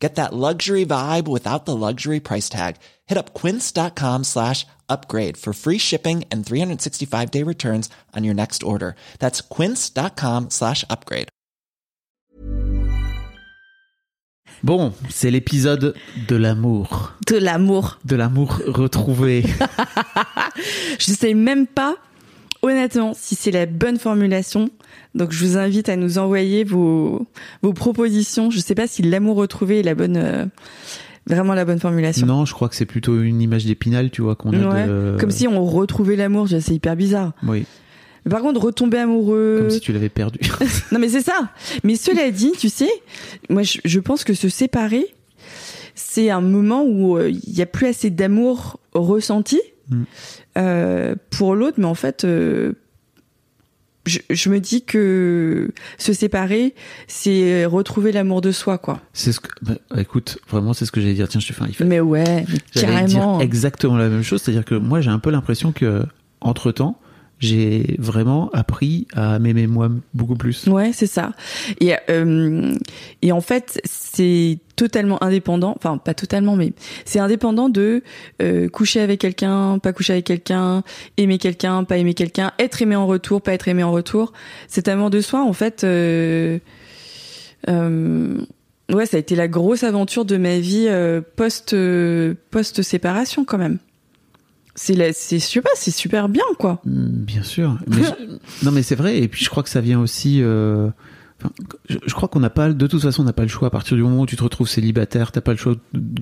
Get that luxury vibe without the luxury price tag. Hit up quince.com slash upgrade for free shipping and 365 day returns on your next order. That's quince.com slash upgrade. Bon, c'est l'épisode de l'amour. De l'amour. De l'amour retrouvé. Je sais même pas, honnêtement, si c'est la bonne formulation. Donc, je vous invite à nous envoyer vos, vos propositions. Je sais pas si l'amour retrouvé est la bonne, euh, vraiment la bonne formulation. non, je crois que c'est plutôt une image d'épinal, tu vois, qu'on a Ouais. de... Comme si on retrouvait l'amour. C'est hyper bizarre. Oui, par contre, retomber amoureux. comme si tu l'avais perdu. Non, mais c'est ça. Mais cela dit, tu sais, moi, je, je pense que se séparer, c'est un moment où euh, il y a plus assez d'amour ressenti Mm. euh, pour l'autre, mais en fait, euh, je, je me dis que se séparer, c'est retrouver l'amour de soi, quoi. c'est ce que... bah, écoute, vraiment, c'est ce que j'allais dire. Tiens, je te fais un effet. Mais ouais, mais J'allais dire carrément. exactement la même chose, c'est-à-dire que moi j'ai un peu l'impression que entre temps j'ai vraiment appris à m'aimer moi beaucoup plus. Ouais, c'est ça. Et, euh, et en fait, c'est totalement indépendant. Enfin, pas totalement, mais c'est indépendant de euh, coucher avec quelqu'un, pas coucher avec quelqu'un, aimer quelqu'un, pas aimer quelqu'un, être aimé en retour, pas être aimé en retour. Cet amour de soi, en fait, euh, euh, ouais, ça a été la grosse aventure de ma vie euh, post post séparation quand même. C'est je sais pas, c'est super bien quoi. Mm, Bien sûr. Mais je- non mais c'est vrai et puis je crois que ça vient aussi euh, enfin, je, je crois qu'on n'a pas de toute façon on n'a pas le choix à partir du moment où tu te retrouves célibataire, t'as pas le choix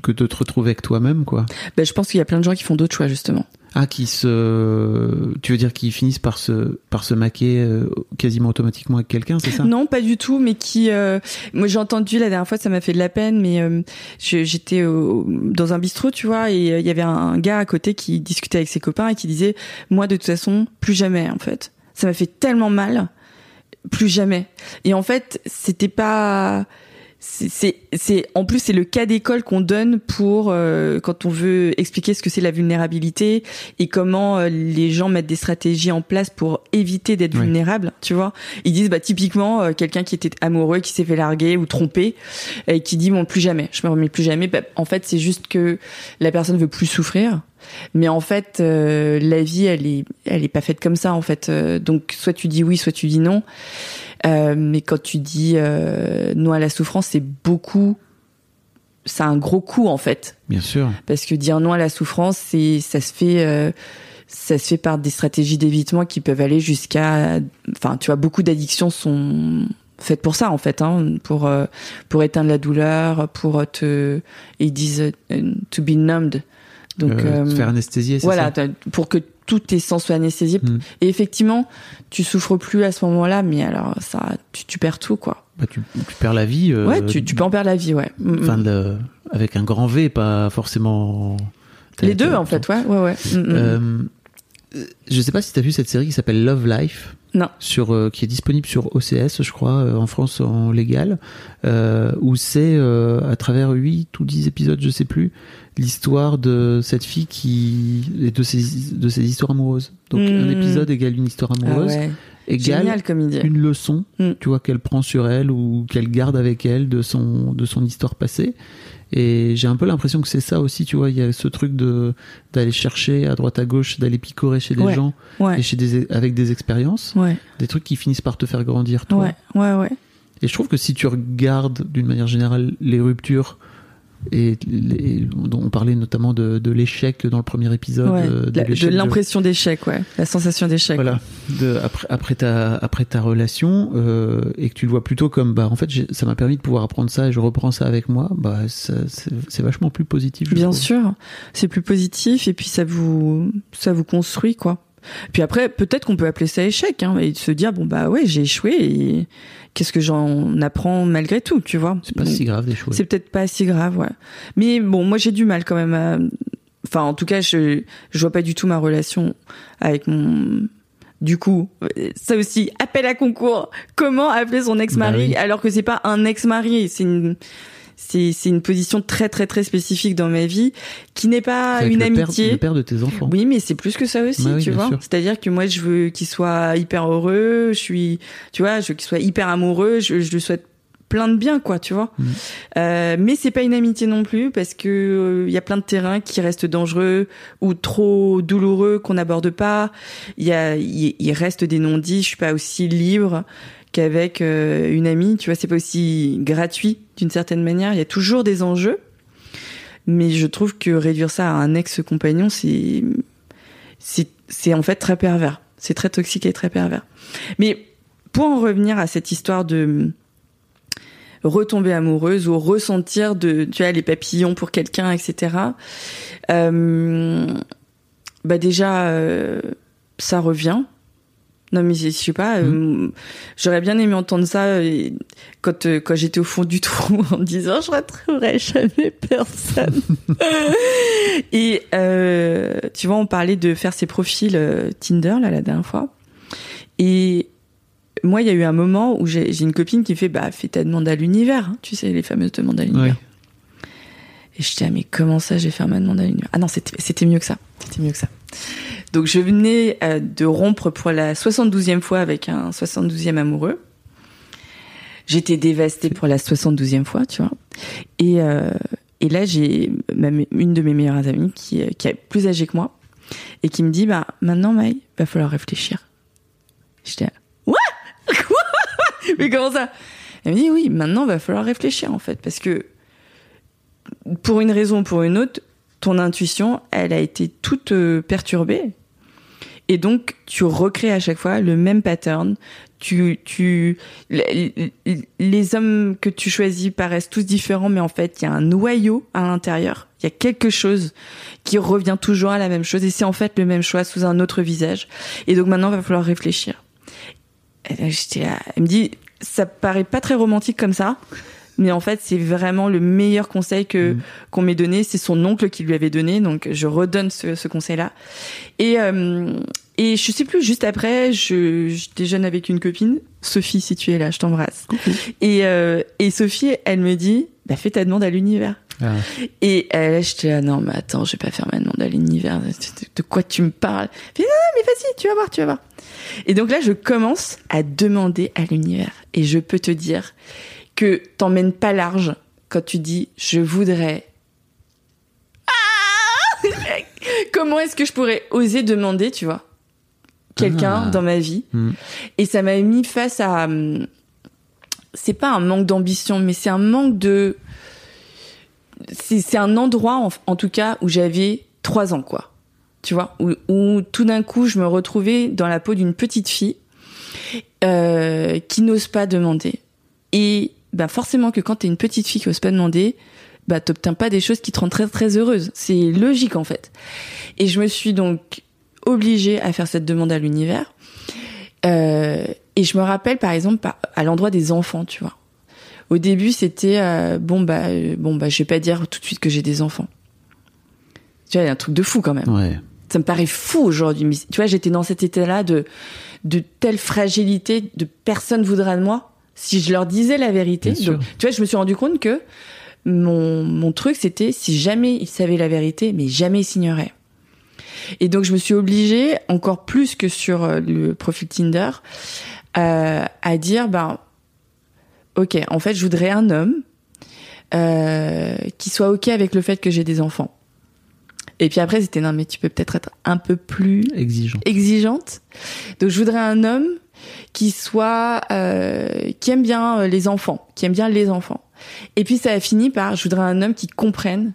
que de te retrouver avec toi-même quoi. Ben, je pense qu'il y a plein de gens qui font d'autres choix justement. Ah qui se tu veux dire qu'ils finissent par se par se maquer euh, quasiment automatiquement avec quelqu'un, c'est ça? Non, pas du tout, mais qui. euh, moi, j'ai entendu la dernière fois, ça m'a fait de la peine, mais euh, j'étais dans un bistrot, tu vois, et euh, il y avait un gars à côté qui discutait avec ses copains et qui disait, moi, de toute façon, plus jamais, en fait. Ça m'a fait tellement mal, plus jamais. Et en fait, c'était pas. C'est- en plus, c'est le cas d'école qu'on donne pour euh, quand on veut expliquer ce que c'est la vulnérabilité et comment euh, les gens mettent des stratégies en place pour éviter d'être Ouais. vulnérable. Tu vois, ils disent bah typiquement euh, quelqu'un qui était amoureux, qui s'est fait larguer ou tromper et qui dit bon plus jamais, je me remets plus jamais. Bah, en fait, c'est juste que la personne veut plus souffrir. Mais en fait, euh, la vie, elle est, elle est pas faite comme ça en fait. Euh, donc soit tu dis oui, soit tu dis non. Euh, mais quand tu dis euh, non à la souffrance, c'est beaucoup. C'est un gros coup en fait, Bien sûr. parce que dire non à la souffrance, c'est ça se fait. ça se fait par des stratégies d'évitement qui peuvent aller jusqu'à, enfin, tu vois, beaucoup d'addictions sont faites pour ça en fait, hein, pour pour éteindre la douleur, pour te, ils disent to be numbed, donc Euh, euh, faire anesthésier, c'est voilà, ça pour que tous tes sens soient anesthésiés. Mm. Et effectivement, tu souffres plus à ce moment-là, mais alors ça, tu, tu perds tout quoi. Bah, tu, tu perds la vie. euh, ouais, tu, tu peux en perdre la vie, ouais. Mm, mm. Enfin, le- avec un grand V, pas forcément. Les deux en fait, ouais, ouais, ouais. Euh, je sais pas si tu as vu cette série qui s'appelle Love Life. Non. Sur, euh, qui est disponible sur OCS, je crois, euh, en France en légal, euh, où c'est à travers 8 ou 10 épisodes, je sais plus, l'histoire de cette fille qui et de ses, de ses histoires amoureuses. Donc un Mm. épisode égale une histoire Ah amoureuse, ouais. égale Génial comme idée. une leçon, Mm. tu vois, qu'elle prend sur elle ou qu'elle garde avec elle de son, de son histoire passée. Et j'ai un peu l'impression que c'est ça aussi, tu vois, il y a ce truc de d'aller chercher à droite à gauche, d'aller picorer chez des Ouais. gens Ouais. et chez des avec des expériences, Ouais, des trucs qui finissent par te faire grandir toi. ouais, ouais, ouais. Et je trouve que si tu regardes d'une manière générale les ruptures et les, on parlait notamment de, de l'échec dans le premier épisode, Ouais. euh, de l'impression d'échec, ouais. La sensation d'échec. voilà de, après après ta après ta relation euh, et que tu le vois plutôt comme bah en fait ça m'a permis de pouvoir apprendre ça et je reprends ça avec moi bah c'est vachement plus positif je Bien trouve. sûr, c'est plus positif et puis ça vous ça vous construit quoi. Puis après peut-être qu'on peut appeler ça échec hein, et de se dire bon bah ouais j'ai échoué et qu'est-ce que j'en apprends malgré tout tu vois. c'est pas Donc, si grave des choses C'est peut-être pas si grave ouais. Mais bon moi j'ai du mal quand même à enfin en tout cas je je vois pas du tout ma relation avec mon Du coup, ça aussi, appel à concours. Comment appeler son ex-mari Bah oui. alors que c'est pas un ex-mari, c'est une c'est c'est une position très très très spécifique dans ma vie qui n'est pas une le père- amitié. le père de tes enfants. Oui, mais c'est plus que ça aussi, Bah oui, tu vois. C'est-à-dire que moi, je veux qu'il soit hyper heureux. Je suis, tu vois, je veux qu'il soit hyper amoureux. Je, je lui souhaite plein de bien, quoi, tu vois. Mhm. Euh, mais c'est pas une amitié non plus parce que euh, il y a plein de terrains qui restent dangereux ou trop douloureux qu'on n'aborde pas. Il y a, il, il reste des non-dits. Je suis pas aussi libre qu'avec euh, une amie. Tu vois, c'est pas aussi gratuit d'une certaine manière. Il y a toujours des enjeux. Mais je trouve que réduire ça à un ex-compagnon, c'est, c'est, en fait très pervers. C'est très toxique et très pervers. Mais pour en revenir à cette histoire de retomber amoureuse ou ressentir de, tu vois, les papillons pour quelqu'un, etc. Euh, bah déjà, euh, ça revient. Non mais je sais pas, euh, j'aurais bien aimé entendre ça euh, quand euh, quand j'étais au fond du trou en me disant je retrouverai jamais personne. Et euh, tu vois, on parlait de faire ses profils Tinder là la dernière fois. Et moi, il y a eu un moment où j'ai une copine qui fait bah fais ta demande à l'univers, hein, tu sais les fameuses demandes à l'univers. Ouais. Et je dis ah mais comment ça j'ai fait ma demande à l'univers? Ah non c'était mieux que ça, c'était mieux que ça. Donc je venais euh, de rompre pour la 72e fois avec un 72e amoureux. J'étais dévastée pour la 72e fois, tu vois. Et, euh, et là, j'ai une de mes meilleures amies qui, euh, qui est plus âgée que moi et qui me dit, bah, maintenant, Maï, va falloir réfléchir. J'étais What? Quoi? Mais comment ça? Elle me dit, oui, maintenant, va falloir réfléchir, en fait, parce que pour une raison ou pour une autre, ton intuition, elle a été toute euh, perturbée. Et donc, tu recrées à chaque fois le même pattern. Tu, tu, les, hommes que tu choisis paraissent tous différents, mais en fait, il y a un noyau à l'intérieur. Il y a quelque chose qui revient toujours à la même chose, et c'est en fait le même choix sous un autre visage. Et donc maintenant, il va falloir réfléchir. Elle me dit, ça paraît pas très romantique comme ça, mais en fait, c'est vraiment le meilleur conseil que Mhm. qu'on m'ait donné. C'est son oncle qui lui avait donné, donc je redonne ce, ce conseil-là. Et euh, et je sais plus. Juste après, je, je déjeune avec une copine, Sophie, si tu es là, je t'embrasse. Et euh, et Sophie, elle me dit, bah fais ta demande à l'univers. Ah. Et euh, là, j'étais là, non, mais attends, je vais pas faire ma demande à l'univers. De, de quoi tu me parles? Elle non, non, mais vas-y, tu vas voir, tu vas voir. Et donc là, je commence à demander à l'univers. Et je peux te dire que t'emmènes pas large quand tu dis, je voudrais. Ah Comment est-ce que je pourrais oser demander, tu vois, quelqu'un Ah. dans ma vie Hmm. Et ça m'a mis face à. hum, C'est pas un manque d'ambition, mais c'est un manque de c'est c'est un endroit en, en tout cas où j'avais trois ans quoi tu vois où, où tout d'un coup je me retrouvais dans la peau d'une petite fille euh, qui n'ose pas demander et bah forcément que quand t'es une petite fille qui ose pas demander bah t'obtiens pas des choses qui te rendent très très heureuse c'est logique en fait et je me suis donc obligée à faire cette demande à l'univers euh, et je me rappelle par exemple à l'endroit des enfants tu vois au début, c'était euh, bon bah euh, bon bah je vais pas dire tout de suite que j'ai des enfants. Tu vois, il y a un truc de fou quand même. Ouais. Ça me paraît fou aujourd'hui. mais Tu vois, j'étais dans cet état-là de de telle fragilité, de personne voudra de moi si je leur disais la vérité. Donc, tu vois, je me suis rendu compte que mon mon truc c'était si jamais ils savaient la vérité, mais jamais ils signeraient. Et donc je me suis obligée, encore plus que sur euh, le profil Tinder, euh, à dire ben ok, en fait, je voudrais un homme euh, qui soit ok avec le fait que j'ai des enfants. Et puis après, c'était non, mais tu peux peut-être être un peu plus Exigeant. exigeante. Donc, je voudrais un homme qui soit euh, qui aime bien euh, les enfants, qui aime bien les enfants. Et puis ça a fini par je voudrais un homme qui comprenne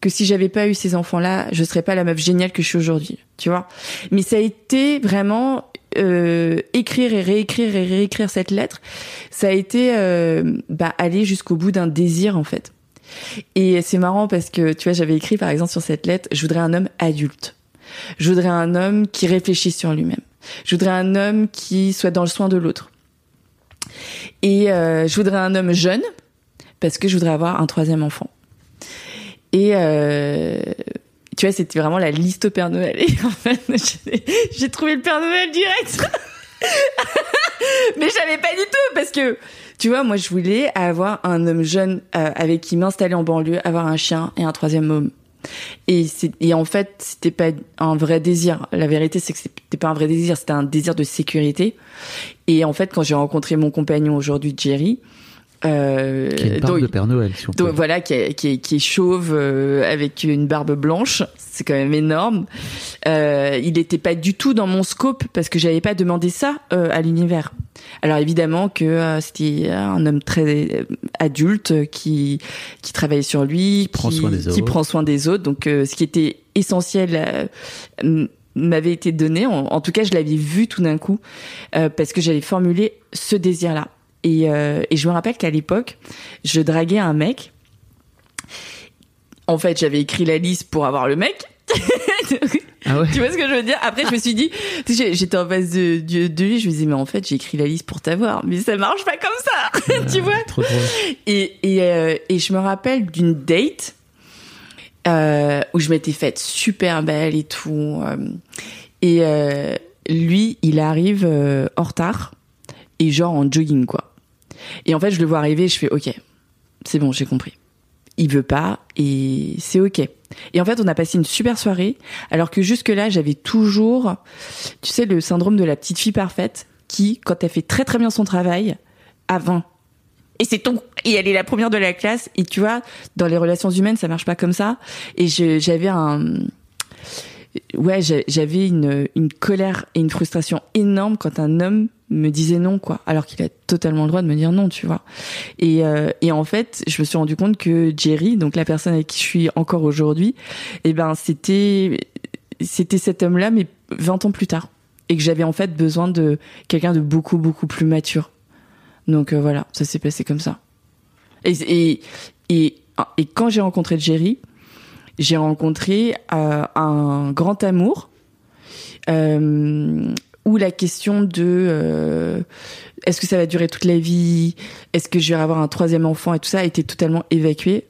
que si j'avais pas eu ces enfants-là, je serais pas la meuf géniale que je suis aujourd'hui, tu vois. Mais ça a été vraiment euh, écrire et réécrire et réécrire cette lettre. Ça a été euh, bah, aller jusqu'au bout d'un désir en fait. Et c'est marrant parce que tu vois, j'avais écrit par exemple sur cette lettre, je voudrais un homme adulte. Je voudrais un homme qui réfléchisse sur lui-même. Je voudrais un homme qui soit dans le soin de l'autre. Et euh, je voudrais un homme jeune parce que je voudrais avoir un troisième enfant. Et, euh, tu vois, c'était vraiment la liste au Père Noël. Et en fait, j'ai trouvé le Père Noël direct. Mais je savais pas du tout parce que, tu vois, moi, je voulais avoir un homme jeune euh, avec qui m'installer en banlieue, avoir un chien et un troisième homme. Et, et en fait, c'était pas un vrai désir. La vérité, c'est que c'était pas un vrai désir, c'était un désir de sécurité. Et en fait, quand j'ai rencontré mon compagnon aujourd'hui, Jerry, euh, qui est une barbe de Père Noël, si on donc, voilà, qui est, qui est, qui est chauve euh, avec une barbe blanche, c'est quand même énorme. Euh, il n'était pas du tout dans mon scope parce que j'avais pas demandé ça euh, à l'univers. Alors évidemment que euh, c'était un homme très adulte qui qui travaillait sur lui, qui prend soin des autres, qui prend soin des autres. Donc ce qui était essentiel m'avait été donné. En, en, tout cas, je l'avais vu tout d'un coup parce que j'avais formulé ce désir-là. Et, euh, et je me rappelle qu'à l'époque, je draguais un mec. En fait, j'avais écrit la liste pour avoir le mec. Ah ouais. Tu vois ce que je veux dire? Après, je me suis dit, j'étais en face de, de, de, lui, je me disais, mais en fait, j'ai écrit la liste pour t'avoir, mais ça marche pas comme ça, tu vois? Trop. Et, et, euh, et je me rappelle d'une date euh, où je m'étais faite super belle et tout. Euh, et lui, il arrive en retard et genre en jogging, quoi. Et en fait, je le vois arriver, je fais OK, c'est bon, j'ai compris. Il veut pas et c'est OK. Et en fait, on a passé une super soirée, alors que jusque-là, j'avais toujours, tu sais, le syndrome de la petite fille parfaite qui, quand elle fait très très bien son travail, a 20. Et c'est tout. Et elle est la première de la classe. Et tu vois, dans les relations humaines, ça marche pas comme ça. Et j'avais un, ouais, j'avais une, une colère et une frustration énorme quand un homme me disait non quoi alors qu'il a totalement le droit de me dire non tu vois. Et, euh, et en fait je me suis rendu compte que Jerry donc la personne avec qui je suis encore aujourd'hui eh ben c'était c'était cet homme là mais 20 ans plus tard. Et que j'avais en fait besoin de quelqu'un de beaucoup beaucoup plus mature. Donc euh, voilà ça s'est passé comme ça. Et et et, et quand j'ai rencontré Jerry j'ai rencontré euh, un grand amour euh, où la question de euh, est-ce que ça va durer toute la vie, est-ce que je vais avoir un troisième enfant et tout ça? A été totalement évacué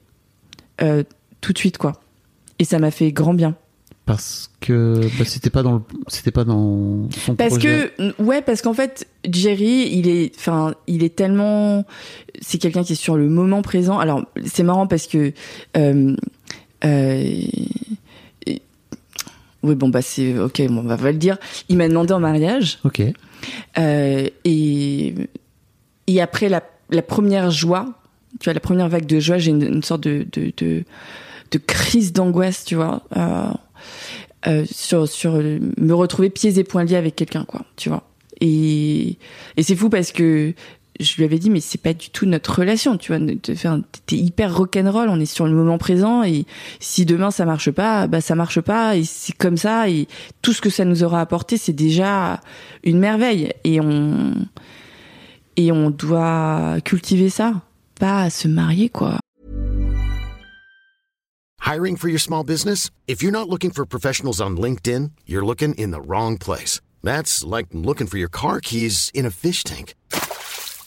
tout de suite quoi. Et ça m'a fait grand bien. Parce que bah, c'était pas dans c'était pas dans son parce projet. que ouais parce qu'en fait Jerry il est enfin il est tellement c'est quelqu'un qui est sur le moment présent alors c'est marrant parce que euh, euh, oui, bon, bah, c'est ok, bon, on va le dire. Il m'a demandé en mariage. Ok. Euh, et, et après la, la première joie, tu vois, la première vague de joie, j'ai une, une, sorte de, de, de, de crise d'angoisse, tu vois, euh, sur, sur me retrouver pieds et poings liés avec quelqu'un, quoi, tu vois. Et, et c'est fou parce que je lui avais dit mais c'est pas du tout notre relation tu vois t'es hyper rock'n'roll on est sur le moment présent et si demain ça marche pas bah ça marche pas et c'est comme ça et tout ce que ça nous aura apporté c'est déjà une merveille et on et on doit cultiver ça pas se marier quoi. Hiring for your small business? If you're not looking for professionals on LinkedIn you're looking in the wrong place. That's like looking for your car keys in a fish tank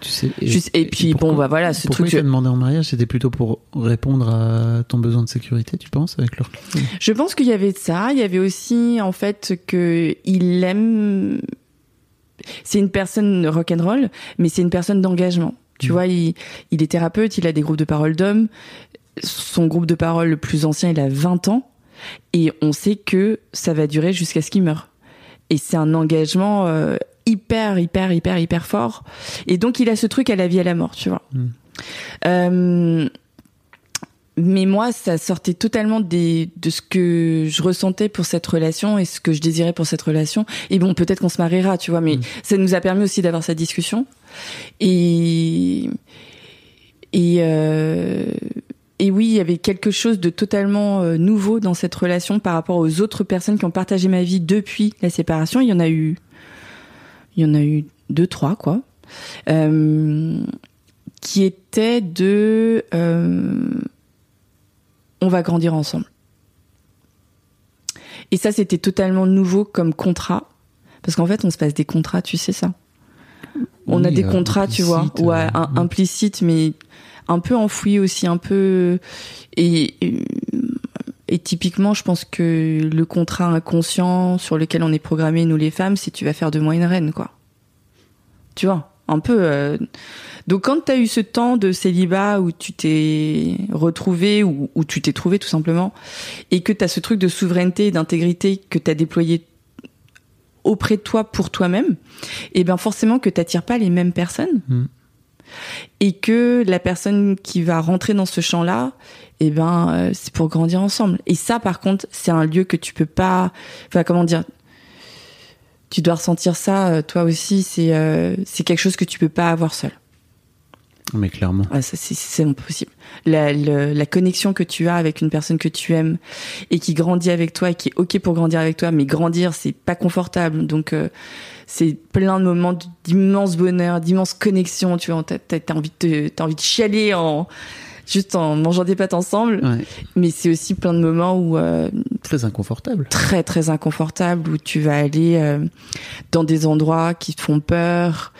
Tu sais, et, Juste, et, puis pourquoi, bon bah voilà ce pourquoi truc il t'a demandé en mariage c'était plutôt pour répondre à ton besoin de sécurité tu penses avec leur je pense qu'il y avait de ça. Il y avait aussi en fait que il aime c'est une personne rock'n'roll mais c'est une personne d'engagement. Tu mmh. vois il, il est thérapeute il a des groupes de parole d'hommes. Son groupe de parole le plus ancien il a 20 ans. Et on sait que ça va durer jusqu'à ce qu'il meure. Et c'est un engagement euh, hyper, hyper, hyper, hyper fort. Et donc, il a ce truc à la vie, à la mort, tu vois. Mm. Euh, mais moi, ça sortait totalement des, de ce que je ressentais pour cette relation et ce que je désirais pour cette relation. Et bon, peut-être qu'on se mariera, tu vois, mais Mm. ça nous a permis aussi d'avoir cette discussion. Et et euh, et oui, il y avait quelque chose de totalement euh, nouveau dans cette relation par rapport aux autres personnes qui ont partagé ma vie depuis la séparation. Il y en a eu, il y en a eu deux, trois, quoi, euh, qui étaient de, euh, on va grandir ensemble. Et ça, c'était totalement nouveau comme contrat, parce qu'en fait, on se passe des contrats, tu sais ça. On a des euh, contrats, tu vois, implicite, ouais, un- oui. implicites, mais un peu enfouis aussi, un peu. Et, et, et typiquement, je pense que le contrat inconscient sur lequel on est programmé, nous les femmes, c'est tu vas faire de moi une reine, quoi. Tu vois, un peu. euh, Donc, quand tu as eu ce temps de célibat où tu t'es retrouvé, ou où tu t'es trouvé tout simplement, et que tu as ce truc de souveraineté et d'intégrité que tu as déployé auprès de toi pour toi-même, et bien forcément que t'attires pas les mêmes personnes. Mm. Et que la personne qui va rentrer dans ce champ-là, et ben euh, c'est pour grandir ensemble. Et ça, par contre, c'est un lieu que tu peux pas. Enfin, comment dire Tu dois ressentir ça, euh, toi aussi. C'est euh, c'est quelque chose que tu peux pas avoir seul. Mais clairement. Ah, c'est- c'est impossible. La, le- la connexion que tu as avec une personne que tu aimes et qui grandit avec toi et qui est ok pour grandir avec toi, mais grandir c'est pas confortable. Donc euh, c'est plein de moments d'immense bonheur, d'immense connexion. Tu vois, t'as t'as- t'as envie de t'as envie de chialer en juste en mangeant des pâtes ensemble. Ouais. Mais c'est aussi plein de moments où euh, Très inconfortable. très très inconfortable où tu vas aller euh, dans des endroits qui te font peur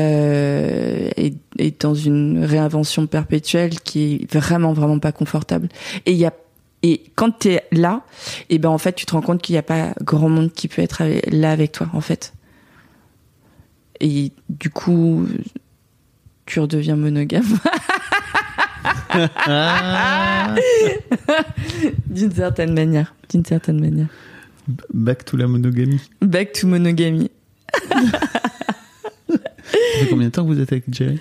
euh, et, et dans une réinvention perpétuelle qui est vraiment vraiment pas confortable et il y a et quand tu es là et ben en fait tu te rends compte qu'il n'y a pas grand monde qui peut être là avec toi en fait et du coup tu redeviens monogame. D'une certaine manière. D'une certaine manière. Back to la monogamie. back to monogamie. Ça fait combien de temps que vous êtes avec Jerry?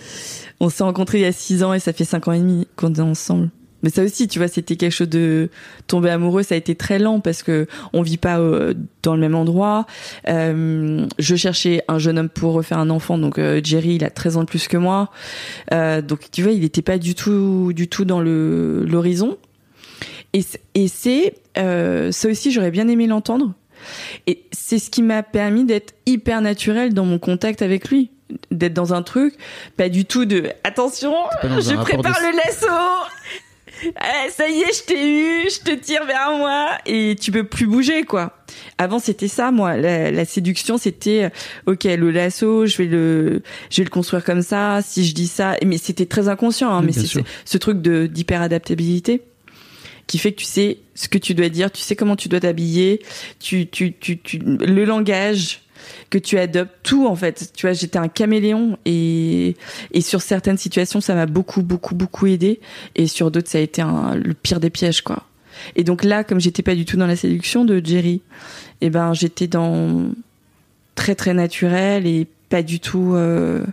On s'est rencontrés il y a 6 ans et ça fait 5 ans et demi qu'on est ensemble. Mais ça aussi, tu vois, c'était quelque chose de tomber amoureux. Ça a été très lent parce que on vit pas euh, dans le même endroit. Euh, je cherchais un jeune homme pour refaire un enfant. Donc euh, Jerry, il a 13 ans de plus que moi. Euh, donc tu vois, il était pas du tout, du tout dans le l'horizon. Et et c'est euh, ça aussi, j'aurais bien aimé l'entendre. Et c'est ce qui m'a permis d'être hyper naturel dans mon contact avec lui, d'être dans un truc, pas du tout de attention, je prépare de- le lasso. Eh, ça y est, je t'ai eu, je te tire vers moi. Et tu peux plus bouger quoi. Avant c'était ça moi, la, la séduction c'était euh, OK, le lasso, je vais le je vais le construire comme ça, si je dis ça mais c'était très inconscient hein, Oui, mais c'est ce truc de d'hyper adaptabilité qui fait que tu sais ce que tu dois dire, tu sais comment tu dois t'habiller, tu, tu, tu, tu, le langage que tu adoptes, tout en fait. Tu vois, j'étais un caméléon et, et sur certaines situations, ça m'a beaucoup, beaucoup, beaucoup aidé et sur d'autres, ça a été le pire des pièges, quoi. Et donc là, comme j'étais pas du tout dans la séduction de Jerry, eh ben, j'étais dans très, très naturel et pas du tout, euh,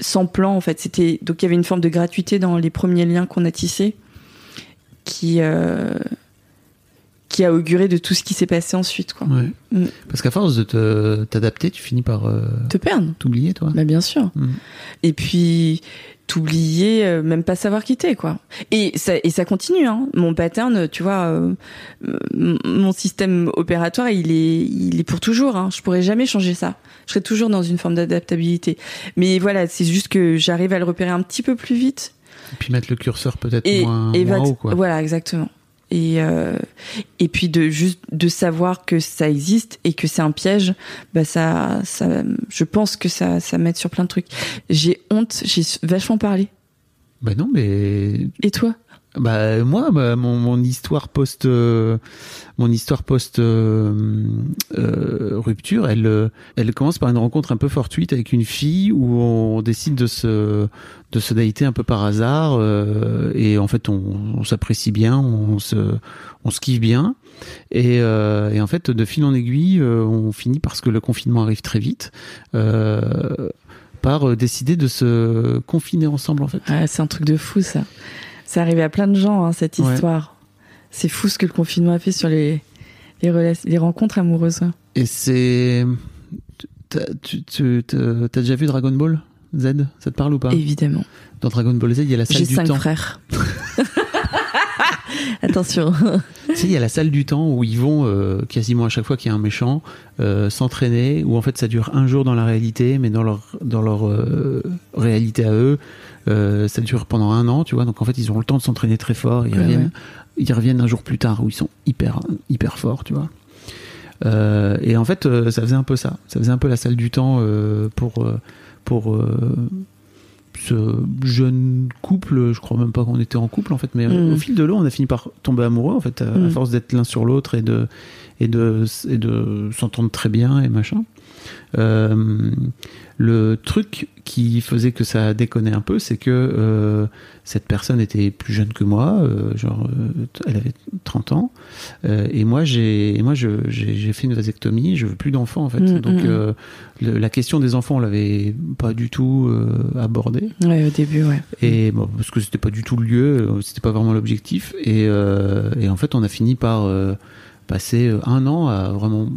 sans plan, en fait. C'était, donc il y avait une forme de gratuité dans les premiers liens qu'on a tissés qui euh, qui a auguré de tout ce qui s'est passé ensuite quoi. Ouais. Mm. Parce qu'à force de te- t'adapter, tu finis par euh, Te perdre. t'oublier, toi. Bah bien sûr. Mm. Et puis t'oublier, euh, même pas savoir quitter quoi. Et ça et ça continue hein. Mon pattern, tu vois, euh, mon système opératoire, il est il est pour toujours. Hein. Je pourrais jamais changer ça. Je serai toujours dans une forme d'adaptabilité. Mais voilà, c'est juste que j'arrive à le repérer un petit peu plus vite. Et puis mettre le curseur peut-être moins, et moins haut, quoi. Voilà, exactement. Et euh, et puis de juste de savoir que ça existe et que c'est un piège, bah ça ça je pense que ça ça m'aide sur plein de trucs. J'ai honte, j'ai vachement parlé. Bah non, mais Et toi? Bah moi, bah, mon, mon histoire post, euh, mon histoire post euh, euh, rupture, elle, euh, elle commence par une rencontre un peu fortuite avec une fille où on décide de se, de se dater un peu par hasard euh, et en fait on, s'apprécie bien, on se, on se kiffe bien et, euh, et en fait de fil en aiguille, on finit parce que le confinement arrive très vite. Par décider de se confiner ensemble en fait. Ouais, c'est un truc de fou ça. C'est arrivé à plein de gens hein, cette Ouais. histoire. C'est fou ce que le confinement a fait sur les les, rencontres amoureuses. Et c'est. t'as- Tu t'as déjà vu Dragon Ball Z? Ça te parle ou pas? Évidemment. Dans Dragon Ball Z, il y a la salle J'ai du cinq temps. frères. Attention. Tu sais, il y a la salle du temps où ils vont euh, quasiment à chaque fois qu'il y a un méchant euh, s'entraîner, où en fait ça dure un jour dans la réalité, mais dans leur dans leur euh, réalité à eux, euh, ça dure pendant un an, tu vois. Donc en fait, ils ont le temps de s'entraîner très fort. Ils Ouais, reviennent, ouais. ils reviennent un jour plus tard où ils sont hyper hyper forts, tu vois. Euh, et en fait, euh, ça faisait un peu ça. Ça faisait un peu la salle du temps euh, pour pour ce jeune couple. Je crois même pas qu'on était en couple en fait, mais Mm. au fil de l'eau, on a fini par tomber amoureux en fait, à, à Mm. force d'être l'un sur l'autre et de et de et de s'entendre très bien et machin. Le truc qui faisait que ça déconnait un peu, c'est que euh, cette personne était plus jeune que moi, euh, genre euh, elle avait 30 ans, euh, et moi j'ai moi j'ai fait une vasectomie, je veux plus d'enfants en fait. Mm, Donc mm, euh, le- la question des enfants, on l'avait pas du tout euh, abordée. Ouais, au début, ouais. Et bon, parce que c'était pas du tout le lieu, c'était pas vraiment l'objectif. Et, euh, et en fait, on a fini par euh, passer euh, un an à vraiment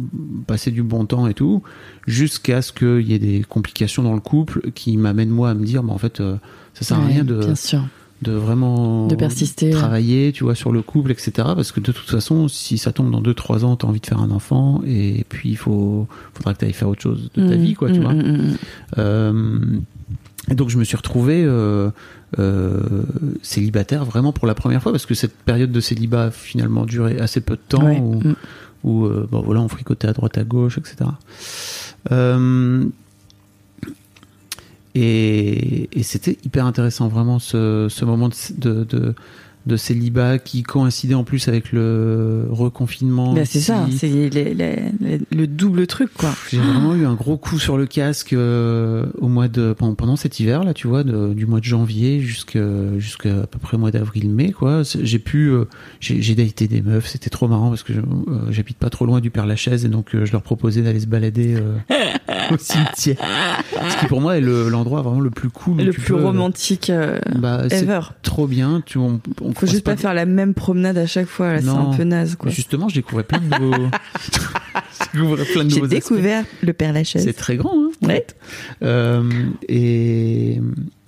passer du bon temps et tout, jusqu'à ce qu'il y ait des complications dans le couple qui m'amènent moi à me dire, bah, en fait, euh, ça sert à rien de, Bien sûr. de vraiment De persister. travailler, tu vois, sur le couple, etc. Parce que de toute façon, si ça tombe dans 2-3 ans, t'as envie de faire un enfant, et puis il faut, faudra que t'ailles faire autre chose de ta Mm, vie, quoi, tu mm, vois. mm, mm. Euh, et donc je me suis retrouvé euh, euh, célibataire vraiment pour la première fois parce que cette période de célibat a finalement duré assez peu de temps Ouais. où, Mm. où, euh, bon, voilà, on fricotait à droite à gauche, etc. Euh, et et c'était hyper intéressant vraiment ce, ce moment de, de, de, de célibat qui coïncidait en plus avec le reconfinement. Bah, c'est ça, c'est les- les- les- le double truc, quoi. J'ai vraiment eu un gros coup sur le casque euh, au mois de pendant, pendant cet hiver là, tu vois, de- du mois de janvier jusqu'à à peu près mois d'avril-mai quoi. J'ai pu euh, j'ai daté des meufs, c'était trop marrant parce que euh, j'habite pas trop loin du Père Lachaise et donc je leur proposais d'aller se balader au cimetière. Ce qui pour moi est le- l'endroit vraiment le plus cool. Le plus peux- romantique Bah, ever. trop bien. Tu on, on Faut juste pas faire la même promenade à chaque fois, là, c'est un peu naze, quoi. Justement, je découvrais plein de nouveaux. J'ai aspects. découvert le Père Lachaise. C'est très grand, hein. Ouais. Euh, et,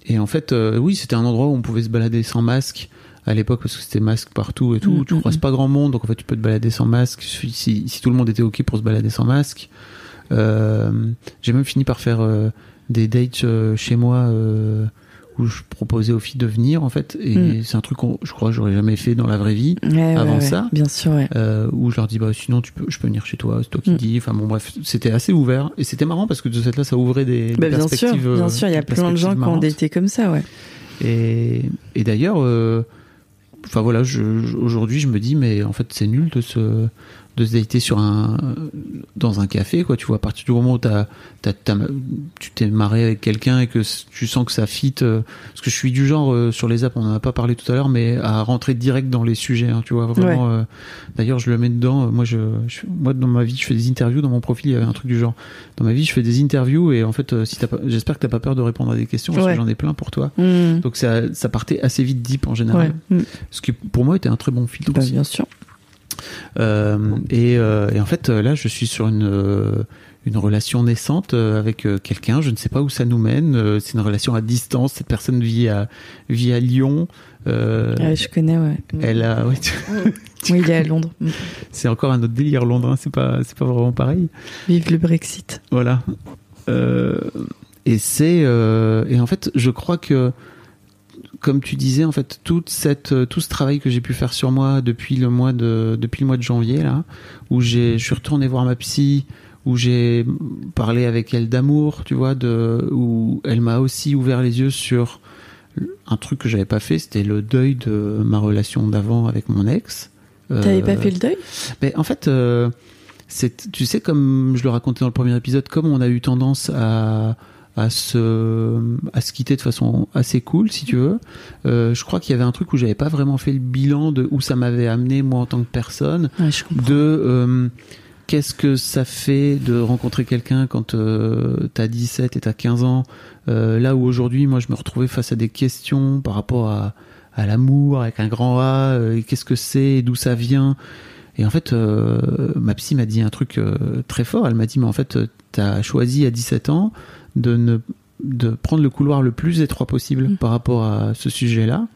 et en fait, euh, oui, c'était un endroit où on pouvait se balader sans masque à l'époque parce que c'était masque partout et tout. Mm, tu mm, croises mm. pas grand monde, donc en fait, tu peux te balader sans masque si, si, si tout le monde était ok pour se balader sans masque. Euh, J'ai même fini par faire des dates chez moi où je proposais aux filles de venir en fait. Et Mm. c'est un truc qu'on, je crois, que j'aurais jamais fait dans la vraie vie. Ouais, Avant ouais, ouais, ça Bien sûr. Euh, où je leur dis bah sinon tu peux je peux venir chez toi c'est toi qui Mm. dis enfin bon bref c'était assez ouvert et c'était marrant parce que de cette là ça ouvrait des, des Bah, bien sûr, perspectives bien euh, sûr, il y a plein de gens qui ont été comme ça, ouais. et, et d'ailleurs euh, enfin voilà aujourd'hui je me dis mais en fait c'est nul de se de se dater sur un dans un café quoi tu vois à partir du moment où t'as, t'as, t'as- tu t'es marré avec quelqu'un et que tu sens que ça fit euh, parce que je suis du genre euh, sur les apps on en a pas parlé tout à l'heure mais à rentrer direct dans les sujets hein, tu vois vraiment euh, d'ailleurs je le mets dedans euh, moi je, je- moi dans ma vie je fais des interviews dans mon profil il y avait un truc du genre dans ma vie je fais des interviews et en fait euh, si j'espère que t'as pas peur de répondre à des questions parce Ouais. que j'en ai plein pour toi Mm. donc ça, ça partait assez vite deep en général. Ouais. Mm. Ce qui pour moi était un très bon filtre. Bah, aussi. bien sûr. Euh, et, euh, et en fait là je suis sur une euh, une relation naissante avec quelqu'un. Je ne sais pas où ça nous mène. C'est une relation à distance. Cette personne vit à vit à Lyon. Euh, Ouais, je connais, ouais. Elle a. ouais, tu- Oui, il est à Londres. Mm. c'est encore un autre délire Londres. hein. C'est pas c'est pas vraiment pareil. Vive le Brexit. Voilà. Euh, et c'est euh, et en fait, je crois que comme tu disais, en fait, toute cette euh, tout ce travail que j'ai pu faire sur moi depuis le mois de depuis le mois de janvier là, où j'ai je suis retourné voir ma psy, où j'ai parlé avec elle d'amour, tu vois, de où elle m'a aussi ouvert les yeux sur un truc que j'avais pas fait, c'était le deuil de ma relation d'avant avec mon ex. T'avais pas Euh, fait le deuil? mais en fait, euh, c'est, tu sais, comme je le racontais dans le premier épisode, comme on a eu tendance à, à, se, à se quitter de façon assez cool, si tu veux, euh, je crois qu'il y avait un truc où j'avais pas vraiment fait le bilan de où ça m'avait amené, moi, en tant que personne, Ouais, de euh, qu'est-ce que ça fait de rencontrer quelqu'un quand euh, t'as 17 et t'as 15 ans, euh, là où aujourd'hui, moi, je me retrouvais face à des questions par rapport à, à l'amour avec un grand A, qu'est-ce que c'est, d'où ça vient? Et en fait, euh, ma psy m'a dit un truc euh, très fort. Elle m'a dit, mais en fait, tu as choisi à 17 ans de, ne, de prendre le couloir le plus étroit possible Mm. par rapport à ce sujet-là,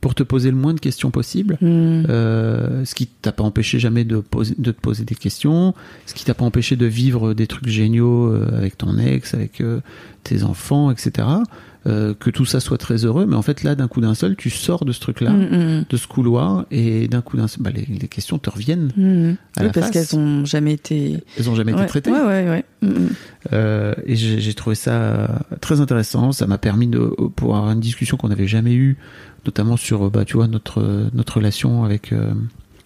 pour te poser le moins de questions possible. Hmm. Euh, ce qui t'a pas empêché jamais de, poser, de te poser des questions, ce qui t'a pas empêché de vivre des trucs géniaux euh, avec ton ex, avec euh, tes enfants, etc. Euh, que tout ça soit très heureux, mais en fait là, d'un coup d'un seul, tu sors de ce truc-là, Hmm, hmm, de ce couloir, et d'un coup d'un seul, bah, les, les questions te reviennent. À Oui, la parce qu'elles ont jamais été. Elles ont jamais ouais. été traitées. Ouais, ouais, ouais. Euh, et j'ai trouvé ça très intéressant. Ça m'a permis de pouvoir avoir une discussion qu'on n'avait jamais eue, notamment sur bah, tu vois notre notre relation avec euh,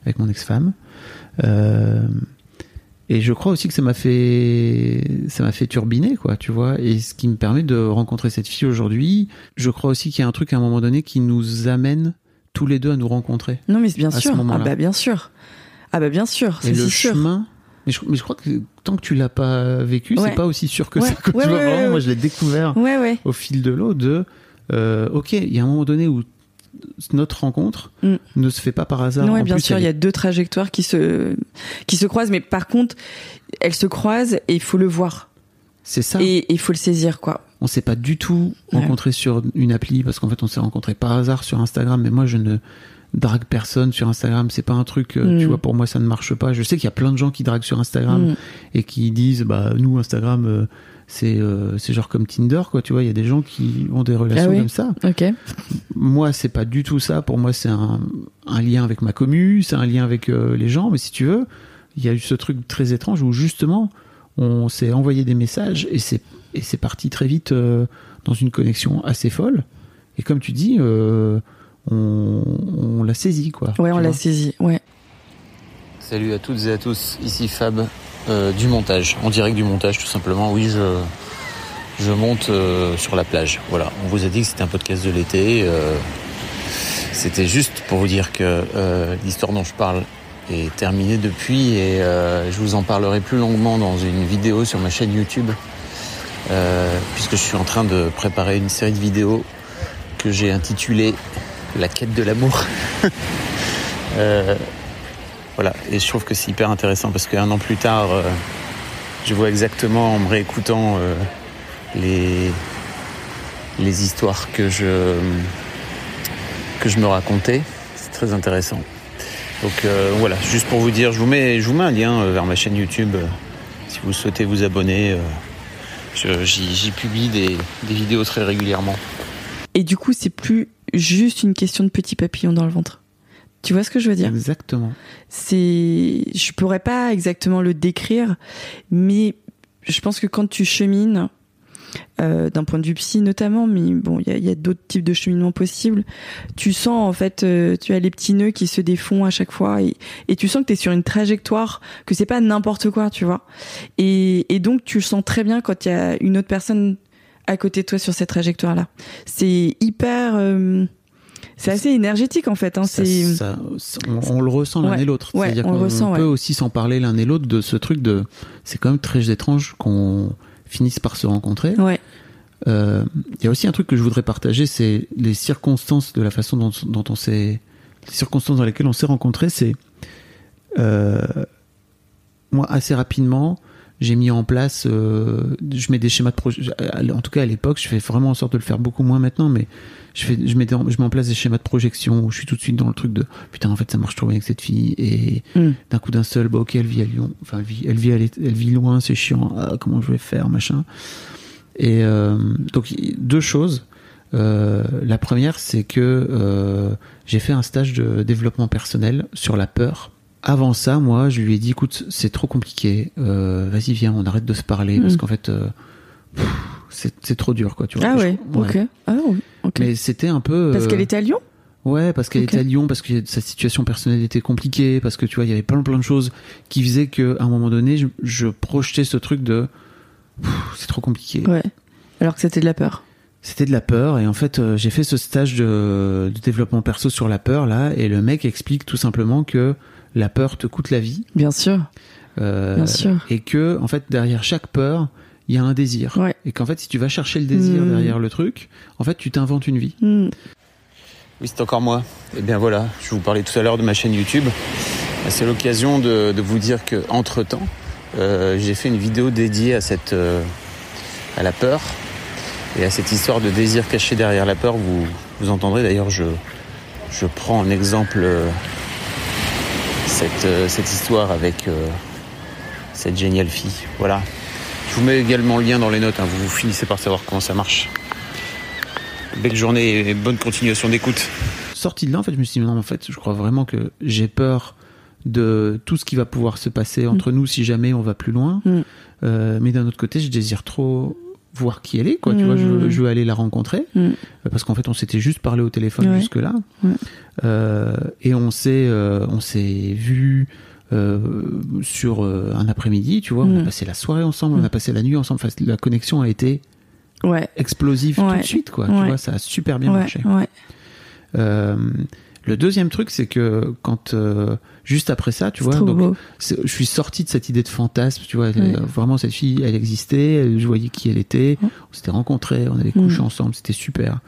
avec mon ex-femme. Et je crois aussi que ça m'a fait ça m'a fait turbiner quoi, tu vois. Et ce qui me permet de rencontrer cette fille aujourd'hui. Je crois aussi qu'il y a un truc à un moment donné qui nous amène tous les deux à nous rencontrer. Non, mais bien sûr. Ah bah bien sûr. Ah bah bien sûr. C'est le sûr. chemin. Mais je, mais je crois que tant que tu l'as pas vécu, Ouais. c'est pas aussi sûr que Ouais. ça. Quoi, Ouais, tu vois, vraiment, moi je l'ai découvert au fil de l'eau de euh, ok il y a un moment donné où notre rencontre Mm. ne se fait pas par hasard En bien plus, sûr, il y a deux trajectoires qui se qui se croisent, mais par contre, elles se croisent et il faut le voir c'est ça et il faut le saisir, quoi. on s'est pas du tout Ouais. rencontré sur une appli parce qu'en fait on s'est rencontré par hasard sur Instagram mais moi je ne drague personne sur Instagram c'est pas un truc euh, Mm. tu vois pour moi ça ne marche pas je sais qu'il y a plein de gens qui draguent sur Instagram Mm. et qui disent bah nous Instagram euh, c'est euh, c'est genre comme Tinder quoi tu vois il y a des gens qui ont des relations Ah oui. comme ça Ok. moi c'est pas du tout ça pour moi c'est un, un lien avec ma commu c'est un lien avec euh, les gens mais si tu veux il y a eu ce truc très étrange où justement on s'est envoyé des messages et c'est et c'est parti très vite euh, dans une connexion assez folle et comme tu dis euh, on, on l'a saisi quoi Ouais, on l'a saisi. Ouais. Salut à toutes et à tous, ici Fab euh, du montage, en direct du montage tout simplement. Oui, je, je monte euh, sur la plage. Voilà, on vous a dit que c'était un podcast de l'été. euh, c'était juste pour vous dire que l'histoire dont je parle est terminée depuis et je vous en parlerai plus longuement dans une vidéo sur ma chaîne YouTube puisque je suis en train de préparer une série de vidéos que j'ai intitulée La quête de l'amour. Voilà, et je trouve que c'est hyper intéressant parce qu'un an plus tard, euh, je vois exactement en me réécoutant euh, les, les histoires que je, que je me racontais. C'est très intéressant. Donc euh, voilà, juste pour vous dire, je vous mets, je vous mets un lien euh, vers ma chaîne YouTube euh, si vous souhaitez vous abonner. euh, j'y publie des, des vidéos très régulièrement. Et du coup, c'est plus juste une question de petit papillon dans le ventre. Tu vois ce que je veux dire? Exactement C'est, je pourrais pas exactement le décrire, mais je pense que quand tu chemines, euh, d'un point de vue psy notamment, mais bon, il y a, a d'autres types de cheminement possibles. Tu sens en fait, euh, tu as les petits nœuds qui se défont à chaque fois, et, et tu sens que tu es sur une trajectoire, que c'est pas n'importe quoi, tu vois. Et, et donc tu le sens très bien quand il y a une autre personne à côté de toi sur cette trajectoire-là. C'est hyper, euh, c'est assez énergétique en fait. Hein, Ça- on, on le ressent l'un Ouais. et l'autre. Ouais, C'est-à-dire on qu'on ressent, peut ouais. aussi s'en parler l'un et l'autre de ce truc de. C'est quand même très étrange qu'on finisse par se rencontrer. Euh, Il y a aussi un truc que je voudrais partager, c'est les circonstances de la façon dont, dont on s'est, les circonstances dans lesquelles on s'est rencontrés. C'est euh, moi assez rapidement, j'ai mis en place, euh, je mets des schémas de projet. En tout cas à l'époque, je fais vraiment en sorte de le faire beaucoup moins maintenant, mais je fais, je mets, des- je mets en place des schémas de projection où je suis tout de suite dans le truc de putain en fait ça marche trop bien avec cette fille et Mm. d'un coup d'un seul, bah ok elle vit à Lyon, enfin elle vit, elle vit, elle loin, c'est chiant, ah, comment je vais faire machin. Et euh, donc deux choses. Euh, la première, c'est que euh, j'ai fait un stage de développement personnel sur la peur. Avant ça, moi, je lui ai dit, écoute, c'est trop compliqué. Euh, Vas-y, viens, on arrête de se parler parce Mhm. qu'en fait, euh, pff, c'est c'est trop dur, quoi, tu vois. Ah Je- ouais, ok. Ah oui, ok. Mais c'était un peu. Parce euh, qu'elle était à Lyon? Ouais, parce qu'elle était à Lyon, parce que sa situation personnelle était compliquée, parce que tu vois, il y avait plein plein de choses qui faisaient que à un moment donné, je, je projetais ce truc de c'est trop compliqué. Ouais. Alors que c'était de la peur. C'était de la peur et en fait, euh, j'ai fait ce stage de, de développement perso sur la peur là et le mec explique tout simplement que la peur te coûte la vie Bien sûr. euh, Bien sûr. et que en fait derrière chaque peur, il y a un désir Ouais. et qu'en fait si tu vas chercher le désir Mm. derrière le truc, en fait tu t'inventes une vie. Hmm. Oui, c'est encore moi. Eh bien voilà, je vous parlais tout à l'heure de ma chaîne YouTube. C'est l'occasion de, de vous dire que entre temps, j'ai fait une vidéo dédiée à cette euh, à la peur et à cette histoire de désir caché derrière la peur. Vous vous entendrez d'ailleurs, je je prends en exemple euh, cette euh, cette histoire avec euh, cette géniale fille. Voilà. Je vous mets également le lien dans les notes. hein. Vous, vous finissez par savoir comment ça marche. Belle journée et bonne continuation d'écoute. sorti de là, en fait, je me suis dit, non, en fait, je crois vraiment que j'ai peur de tout ce qui va pouvoir se passer entre nous si jamais on va plus loin. Mm. Euh, mais d'un autre côté, je désire trop voir qui elle est, quoi. Tu Mm. vois, je veux, je veux aller la rencontrer. Mm. Euh, Parce qu'en fait, on s'était juste parlé au téléphone Ouais. jusque-là. Ouais. Euh, et on s'est, euh, on s'est vu. Euh, sur euh, un après-midi, tu vois, on a Mm. passé la soirée ensemble, on Mm. a passé la nuit ensemble. Enfin, la connexion a été Ouais. explosive tout de suite, quoi. Tu vois, ça a super bien marché. Euh, le deuxième truc, c'est que quand euh, juste après ça, tu vois, donc je suis sorti de cette idée de fantasme, tu vois, elle- vraiment cette fille, elle existait, elle- je voyais qui elle était, on s'était rencontrés, on avait couché Mm. ensemble, c'était super.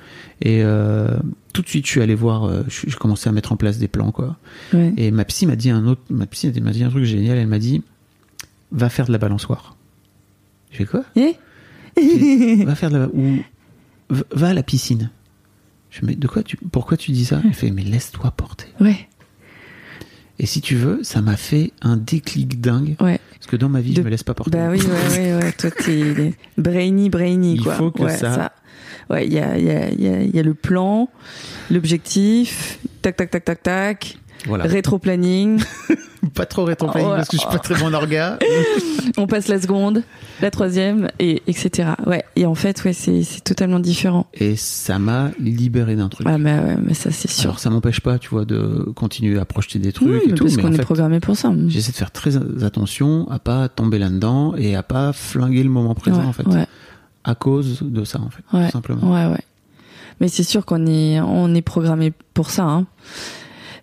Et euh, tout de suite, je suis allé voir, euh, je je commençais à mettre en place des plans, quoi. Ouais. Et ma psy m'a dit un autre, ma psy m'a dit un truc génial, elle m'a dit, va faire de la balançoire. Je fais quoi? Eh? Va faire de la, ou va- va à la piscine. Je fais, mais de quoi tu, pourquoi tu dis ça? Elle fait, mais laisse-toi porter. ouais. Et si tu veux, ça m'a fait un déclic dingue. Ouais. Parce que dans ma vie, De- je me laisse pas porter. Bah oui, ouais, ouais, ouais. Toi, t'es brainy, brainy, Il quoi. faut que ouais, ça- Ouais, il y a, il y, a, il y, a, il y a le plan, l'objectif, tac, tac, tac, tac, tac, Voilà. rétro-planning, Pas trop rétro-planning Ouais. parce que je suis pas très bon en orga. on passe la seconde, la troisième, et etc. Ouais. Et en fait, ouais, c'est totalement différent. Et ça m'a libéré d'un truc. Ah, mais ouais, mais ça, c'est sûr. Alors ça m'empêche pas, tu vois, de continuer à projeter des trucs Oui, et mais tout. parce qu'on est fait, programmé pour ça. j'essaie de faire très attention à pas tomber là-dedans et à pas flinguer le moment présent, ouais, en fait. ouais, À cause de ça, en fait. Ouais, Tout simplement. ouais, ouais. Mais c'est sûr qu'on est, on est programmé pour ça. Hein.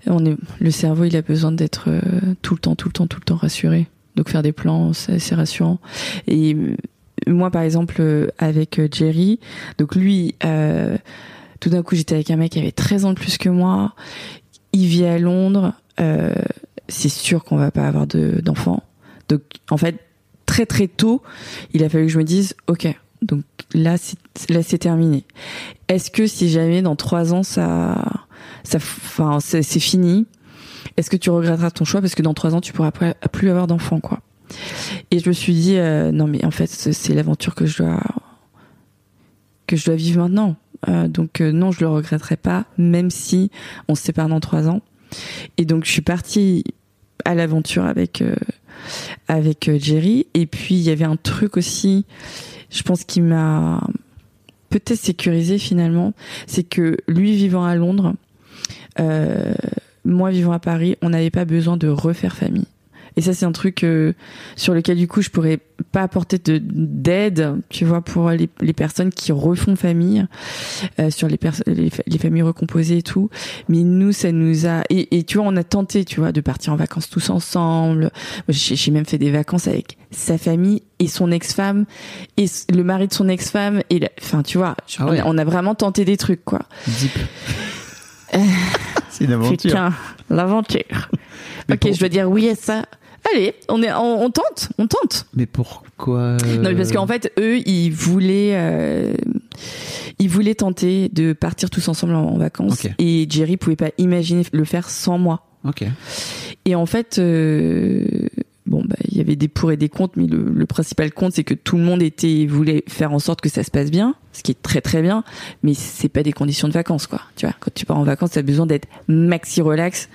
On est, le cerveau, il a besoin d'être euh, tout le temps, tout le temps, tout le temps rassuré. Donc faire des plans, c'est rassurant. Et euh, moi, par exemple, euh, avec Jerry, donc lui, euh, tout d'un coup, j'étais avec un mec qui avait 13 ans de plus que moi. Il vit à Londres. Euh, c'est sûr qu'on va pas avoir de- d'enfants. donc, en fait, très très tôt, il a fallu que je me dise, ok, donc là, c'est là, c'est terminé. Est-ce que si jamais dans trois ans ça, enfin, c'est fini, est-ce que tu regretteras ton choix? Parce que dans trois ans tu pourras plus avoir d'enfants, quoi. Et je me suis dit, euh, non mais en fait c'est l'aventure que je dois que je dois vivre maintenant. Euh, donc euh, non, je le regretterai pas, même si on se sépare dans trois ans. Et donc je suis partie à l'aventure avec avec Jerry. Et puis il y avait un truc aussi, je pense qui m'a peut-être sécurisé finalement, c'est que lui vivant à Londres, moi vivant à Paris, on n'avait pas besoin de refaire famille. Et ça, c'est un truc euh, sur lequel du coup je pourrais pas apporter de d'aide, tu vois, pour les, les personnes qui refont famille, euh, sur les, les, les familles recomposées et tout. Mais nous, ça nous a et, et tu vois, on a tenté, tu vois, de partir en vacances tous ensemble. J'ai même fait des vacances avec sa famille et son ex-femme et le mari de son ex-femme et, la- enfin, tu vois, Ah on, a, on a vraiment tenté des trucs, quoi. C'est une aventure. Putain, l'aventure. Ok, pour- je dois dire oui à ça. Allez, on est, on, on tente, on tente. Mais pourquoi Non, mais parce qu'en fait, eux, ils voulaient, euh, ils voulaient tenter de partir tous ensemble en, en vacances. Ok. Et Jerry pouvait pas imaginer le faire sans moi. Ok. Et en fait, euh, bah, il y avait des pour et des contre, mais le, le principal compte, c'est que tout le monde était voulait faire en sorte que ça se passe bien, ce qui est très très bien, mais c'est pas des conditions de vacances, quoi. Tu vois, quand tu pars en vacances, t'as besoin d'être maxi relax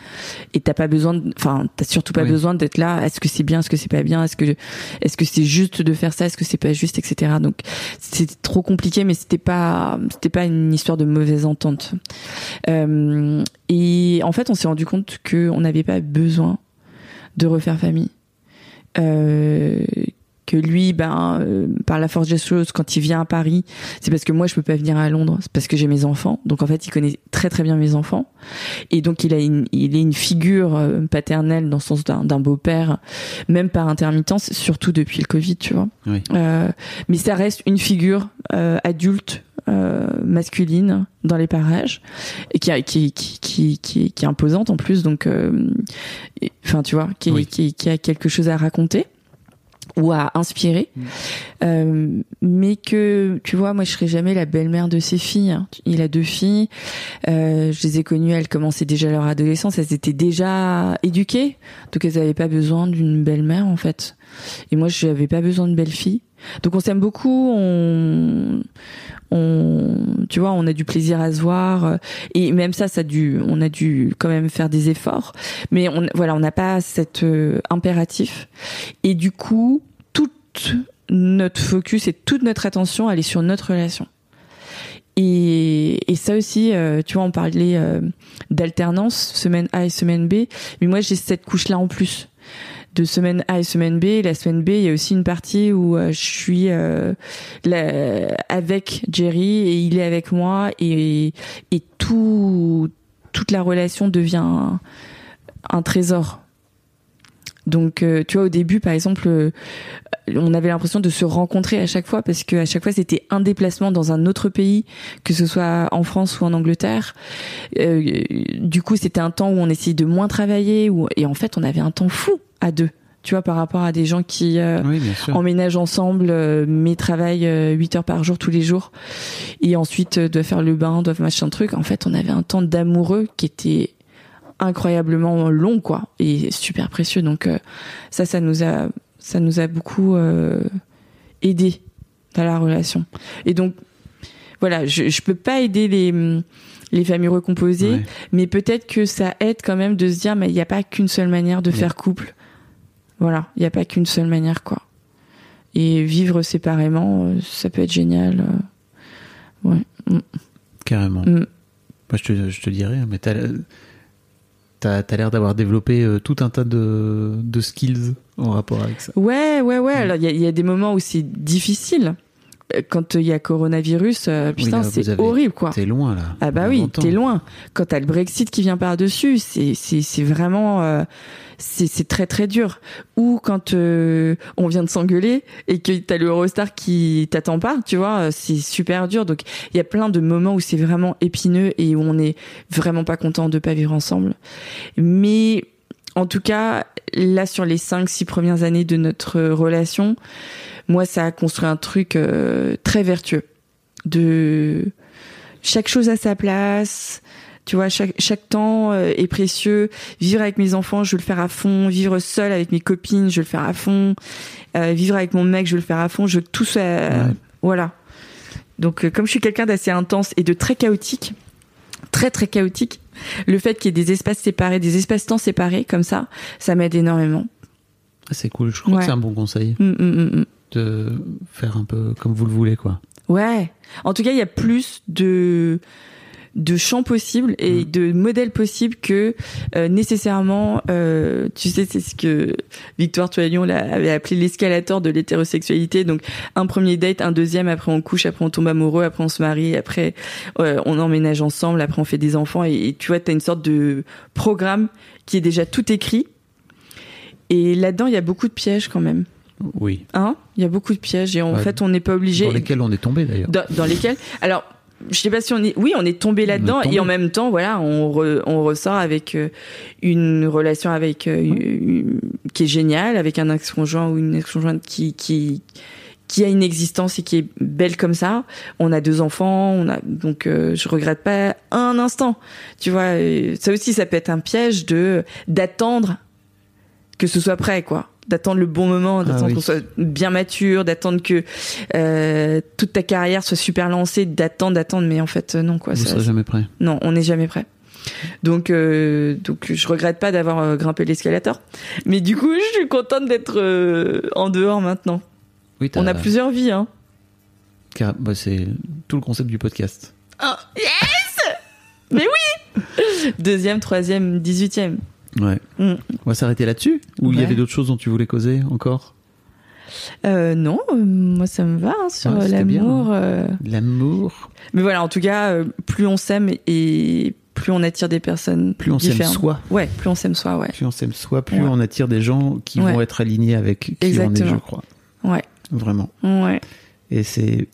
et t'as pas besoin, enfin, t'as surtout pas Oui. besoin d'être là. Est-ce que c'est bien, est-ce que c'est pas bien, est-ce que est-ce que c'est juste de faire ça, est-ce que c'est pas juste, etc. Donc c'était trop compliqué, mais c'était pas c'était pas une histoire de mauvaise entente. Euh, et en fait, on s'est rendu compte que on n'avait pas besoin de refaire famille. Euh, que lui, ben, euh, par la force des choses, quand il vient à Paris, c'est parce que moi je peux pas venir à Londres, c'est parce que j'ai mes enfants. Donc en fait, il connaît très très bien mes enfants, et donc il a une, il est une figure euh, paternelle dans le sens d'un d'un beau-père, même par intermittence, surtout depuis le Covid, tu vois. Oui. Euh, mais ça reste une figure euh, adulte euh, masculine dans les parages et qui, qui, qui, qui, qui, qui est imposante en plus donc euh, enfin tu vois qui, Oui. qui, qui a quelque chose à raconter ou à inspirer. Euh, mais que tu vois moi je serai jamais la belle-mère de ses filles hein. il a deux filles. Euh, je les ai connues elles commençaient déjà leur adolescence. Elles étaient déjà éduquées. Donc elles avaient pas besoin d'une belle-mère en fait et moi je n'avais pas besoin de belle-fille donc on s'aime beaucoup on on tu vois on a du plaisir à se voir. Et même ça ça a dû on a dû quand même faire des efforts. Mais on voilà on n'a pas cet euh, impératif. Et du coup toute notre focus et toute notre attention elle est sur notre relation. Et, et ça aussi, euh, tu vois, on parlait euh, d'alternance, semaine A et semaine B, mais moi j'ai cette couche-là en plus de semaine A et semaine B. La semaine B, il y a aussi une partie où euh, je suis euh, avec Jerry et il est avec moi et, et tout, toute la relation devient un trésor. Donc, euh, tu vois, au début, par exemple, euh, on avait l'impression de se rencontrer à chaque fois parce que à chaque fois c'était un déplacement dans un autre pays, que ce soit en France ou en Angleterre. Euh, du coup, c'était un temps où on essayait de moins travailler, ou et en fait, on avait un temps fou à deux. Tu vois, par rapport à des gens qui euh, Oui, emménagent ensemble, euh, mais travaillent euh, 8 heures par jour tous les jours, et ensuite euh, doivent faire le bain, doivent machin truc. En fait, on avait un temps d'amoureux qui était incroyablement long, quoi, et super précieux. Donc euh, ça, ça nous a, ça nous a beaucoup euh, aidé dans la relation. Et donc voilà, je, je peux pas aider les les familles recomposées, Ouais. mais peut-être que ça aide quand même de se dire, mais il n'y a pas qu'une seule manière de Ouais. faire couple. Voilà, il n'y a pas qu'une seule manière, quoi. Et vivre séparément, euh, ça peut être génial. Ouais. Mm. Carrément. Mm. Moi, je te, je te dirais, mais t'as as, l'air d'avoir développé euh, tout un tas de, skills en rapport avec ça. Ouais, ouais, ouais. Alors, il y a des moments où c'est difficile. Quand il y a coronavirus, euh, putain, c'est horrible, quoi. T'es loin, là. Ah bah oui, t'es loin. Quand t'as le Brexit qui vient par-dessus, c'est c'est c'est vraiment euh, c'est c'est très très dur. Ou quand euh, on vient de s'engueuler et que t'as le Eurostar qui t'attend pas, tu vois, euh, c'est super dur. Donc il y a plein de moments où c'est vraiment épineux et où on est vraiment pas content de pas vivre ensemble. Mais en tout cas, là sur les cinq six premières années de notre relation, moi ça a construit un truc euh, très vertueux de chaque chose à sa place. Tu vois, chaque, chaque temps euh, est précieux. Vivre avec mes enfants, je veux le faire à fond. Vivre seul avec mes copines, je veux le faire à fond. Euh, vivre avec mon mec, je veux le faire à fond. Je veux que tout soit... Ouais. Voilà. Donc, comme je suis quelqu'un d'assez intense et de très chaotique, très très chaotique, le fait qu'il y ait des espaces séparés, des espaces-temps séparés comme ça, ça m'aide énormément. Ah, c'est cool. Je crois Ouais. que c'est un bon conseil mm, mm, mm. de faire un peu comme vous le voulez, quoi. Ouais. En tout cas, il y a plus de de champs possibles et Mm. de modèles possibles que euh, nécessairement euh, tu sais c'est ce que Victoire Toyon avait appelé l'escalator de l'hétérosexualité donc un premier date un deuxième après on couche après on tombe amoureux après on se marie après euh, on emménage ensemble après on fait des enfants et, et tu vois t'as une sorte de programme qui est déjà tout écrit et là-dedans il y a beaucoup de pièges quand même Oui. hein? Il y a beaucoup de pièges et en Ouais. fait on n'est pas obligé Dans lesquels on est tombé, d'ailleurs. dans, dans lesquels? Alors je sais pas si on est oui on est tombé là-dedans et en même temps voilà on re- on ressort avec euh, une relation avec euh, une- qui est géniale avec un ex-conjoint ou une ex-conjointe qui qui qui a une existence et qui est belle comme ça. On a deux enfants, on a donc euh, je regrette pas un instant. Tu vois, et ça aussi ça peut être un piège de d'attendre que ce soit prêt quoi. D'attendre le bon moment, d'attendre Ah oui. qu'on soit bien mature, d'attendre que euh, toute ta carrière soit super lancée, d'attendre, d'attendre, mais en fait euh, non quoi. Vous ça- jamais prêt. non, on n'est jamais prêt. Donc, euh, donc je regrette pas d'avoir euh, grimpé l'escalator, mais du coup, je suis contente d'être en dehors maintenant. Oui, On a plusieurs vies, hein. car- bah, c'est tout le concept du podcast. Ah, yes Mais oui Deuxième, troisième, dix-huitième. Ouais. Mm. On va s'arrêter là-dessus Ou il y avait d'autres choses dont tu voulais causer encore? Euh, non, euh, moi ça me va hein, sur euh, l'amour. euh. L'amour, Mais voilà, en tout cas, plus on s'aime et plus on attire des personnes plus on s'aime soi. Ouais, plus on s'aime soi, ouais. Plus on s'aime soi, plus Ouais. on attire des gens qui Ouais. vont être alignés avec qui on est, Exactement. je crois. Ouais, Vraiment. ouais. Et c'est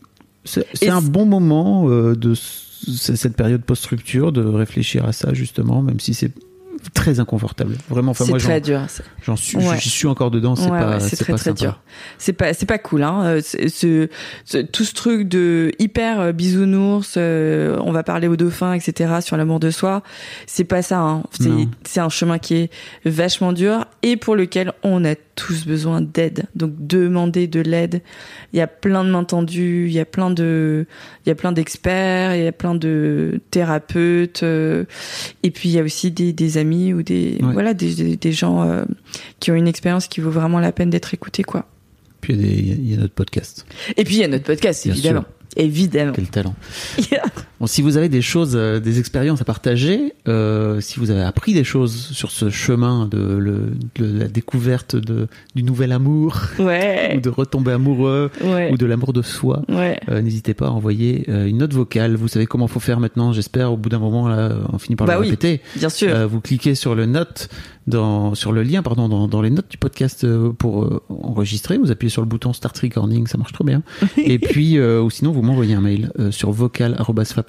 c'est un bon moment de cette période post-rupture de réfléchir à ça justement, même si c'est très inconfortable. Vraiment, enfin c'est très j'en- dur. j'en suis, Ouais. j'y suis encore dedans. C'est Ouais, pas, ouais, c'est très pas très sympa. dur. C'est pas c'est pas cool hein. Euh, ce, ce- tout ce truc de hyper euh, bisounours, euh, on va parler au dauphin, etc. sur l'amour de soi. C'est pas ça. Hein. C'est un chemin qui est vachement dur et pour lequel on a tous besoin d'aide. Donc demander de l'aide. Il y a plein de mains tendues. Il y a plein de il y a plein d'experts. Il y a plein de thérapeutes. euh, et puis il y a aussi des, des amis ou des Ouais. voilà des, des, des gens euh, qui ont une expérience qui vaut vraiment la peine d'être écoutés quoi. Puis il y a y, notre podcast. Et puis il y a notre podcast Bien évidemment. Évidemment. Quel talent. Bon, si vous avez des choses, euh, des expériences à partager, euh, si vous avez appris des choses sur ce chemin de, le- de la découverte de, du nouvel amour, ou de retomber amoureux, Ouais. ou de l'amour de soi, Ouais. euh, n'hésitez pas à envoyer une note vocale. Vous savez comment faut faire maintenant, j'espère. Au bout d'un moment, là, on finit par Bah le oui. répéter. Bien sûr. Euh, vous cliquez sur le note dans sur le lien pardon dans, dans les notes du podcast pour enregistrer vous appuyez sur le bouton start recording ça marche trop bien et puis ou sinon vous m'envoyez un mail sur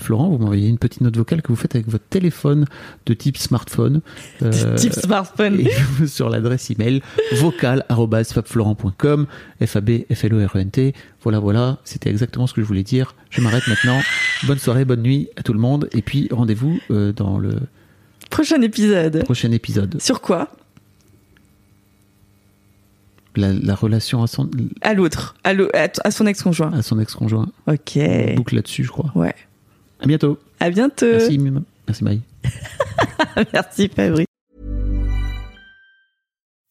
vocal@fabflorent vous m'envoyez une petite note vocale que vous faites avec votre téléphone de type smartphone euh, Type smartphone. et sur l'adresse email vocal@fabflorent.com f a b f l o r e n t voilà voilà c'était exactement ce que je voulais dire je m'arrête maintenant bonne soirée bonne nuit à tout le monde et puis rendez-vous euh, dans le Prochain épisode. prochain épisode Sur quoi? La, la relation à son, À l'autre. À, son ex-conjoint. à son ex-conjoint. Ok. On boucle là-dessus, je crois. Ouais. À bientôt. À bientôt. Merci, Mime. Merci, Maï. Merci Fabrice.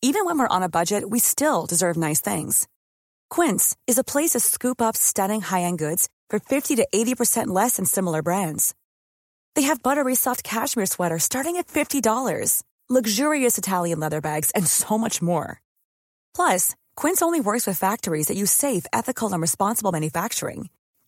Even when we're on a budget, we still deserve nice things. Quince is a place to scoop up stunning high-end goods for 50 to 80% less than similar brands. They have buttery soft cashmere sweaters starting at $50, luxurious Italian leather bags, and so much more. Plus, Quince only works with factories that use safe, ethical, and responsible manufacturing.